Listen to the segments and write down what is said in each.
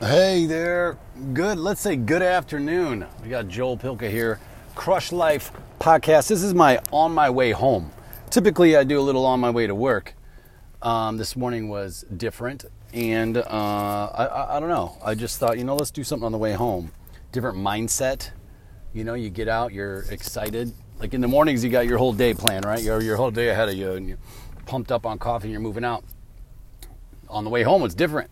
Hey there. Good, let's say good afternoon. We got Joel Pilka here, Crush Life podcast. This is my on my way home. Typically, I do a little on my way to work. Um, this morning was different, and uh, I, I, I don't know. I just thought, you know, let's do something on the way home. Different mindset. You know, you get out, you're excited. Like in the mornings, you got your whole day planned, right? Your, your whole day ahead of you, and you're pumped up on coffee, and you're moving out. On the way home, it's different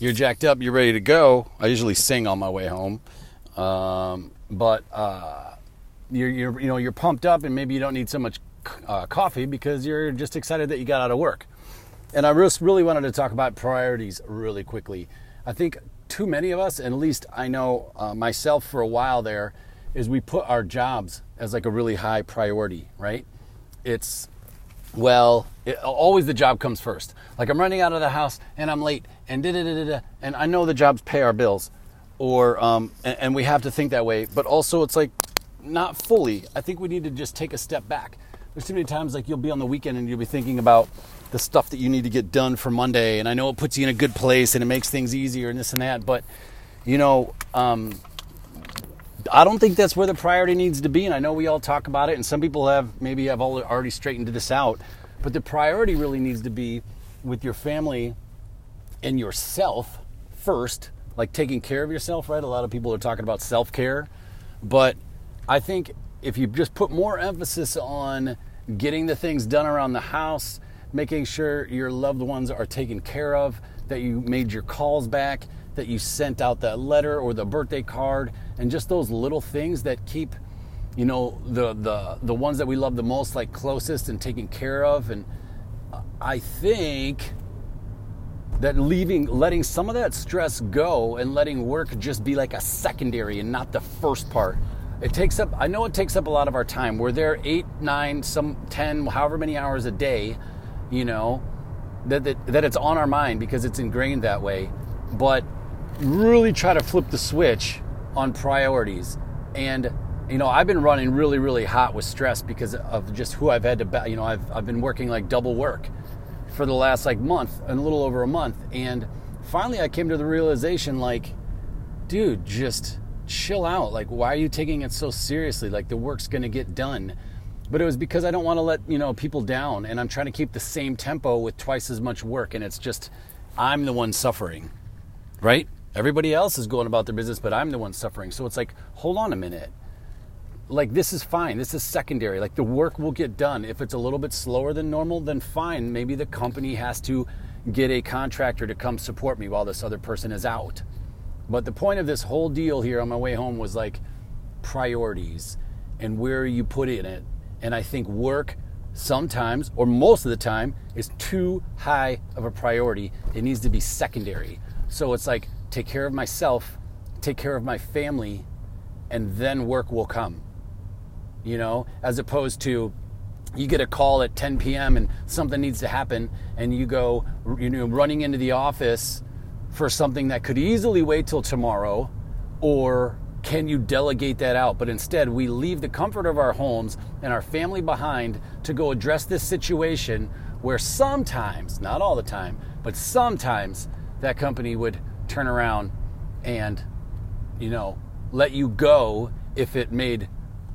you're jacked up, you're ready to go. I usually sing on my way home, um, but uh, you're, you're, you know you're pumped up, and maybe you don't need so much uh, coffee because you're just excited that you got out of work. And I just really wanted to talk about priorities really quickly. I think too many of us, and at least I know uh, myself for a while there, is we put our jobs as like a really high priority, right? It's well, it, always the job comes first. Like I'm running out of the house and I'm late and da da da da, and I know the jobs pay our bills, or um, and, and we have to think that way. But also, it's like not fully. I think we need to just take a step back. There's too many times like you'll be on the weekend and you'll be thinking about the stuff that you need to get done for Monday, and I know it puts you in a good place and it makes things easier and this and that, but you know. Um, I don't think that's where the priority needs to be, and I know we all talk about it, and some people have maybe have already straightened this out, but the priority really needs to be with your family and yourself first, like taking care of yourself, right? A lot of people are talking about self care, but I think if you just put more emphasis on getting the things done around the house, making sure your loved ones are taken care of, that you made your calls back, that you sent out that letter or the birthday card, and just those little things that keep, you know, the the the ones that we love the most, like closest and taken care of. And I think that leaving letting some of that stress go and letting work just be like a secondary and not the first part. It takes up i know it takes up a lot of our time. We're there eight nine some ten however many hours a day you know that, that, that it's on our mind because it's ingrained that way but really try to flip the switch on priorities and you know i've been running really really hot with stress because of just who i've had to you know i've, I've been working like double work for the last like month and a little over a month. And finally, I came to the realization like, dude, just chill out. Like, why are you taking it so seriously? Like, the work's going to get done. But it was because I don't want to let, you know, people down and I'm trying to keep the same tempo with twice as much work and it's just I'm the one suffering. Right? Everybody else is going about their business, but I'm the one suffering. So it's like, hold on a minute like this is fine. This is secondary. Like the work will get done. If it's a little bit slower than normal, then fine. Maybe the company has to get a contractor to come support me while this other person is out. But the point of this whole deal here on my way home was like priorities and where you put in it. And I think work sometimes or most of the time is too high of a priority. It needs to be secondary. So it's like take care of myself, take care of my family, and then work will come you know, as opposed to you get a call at 10 p.m. and something needs to happen, and you go, you know, running into the office for something that could easily wait till tomorrow, or can you delegate that out? But instead, we leave the comfort of our homes and our family behind to go address this situation where sometimes, not all the time, but sometimes that company would turn around and, you know, let you go if it made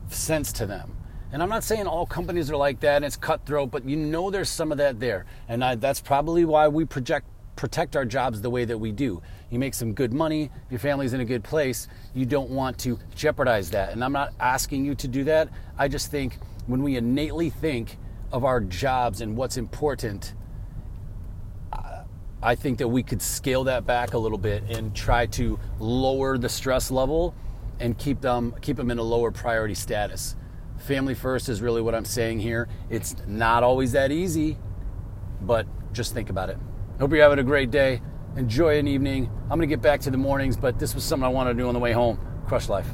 sense to them. And I'm not saying all companies are like that and it's cutthroat, but you know there's some of that there. And I, that's probably why we project, protect our jobs the way that we do. You make some good money, your family's in a good place, you don't want to jeopardize that. And I'm not asking you to do that. I just think when we innately think of our jobs and what's important, I think that we could scale that back a little bit and try to lower the stress level and keep them keep them in a lower priority status. Family first is really what I'm saying here. It's not always that easy, but just think about it. Hope you're having a great day. Enjoy an evening. I'm going to get back to the mornings, but this was something I wanted to do on the way home. Crush life.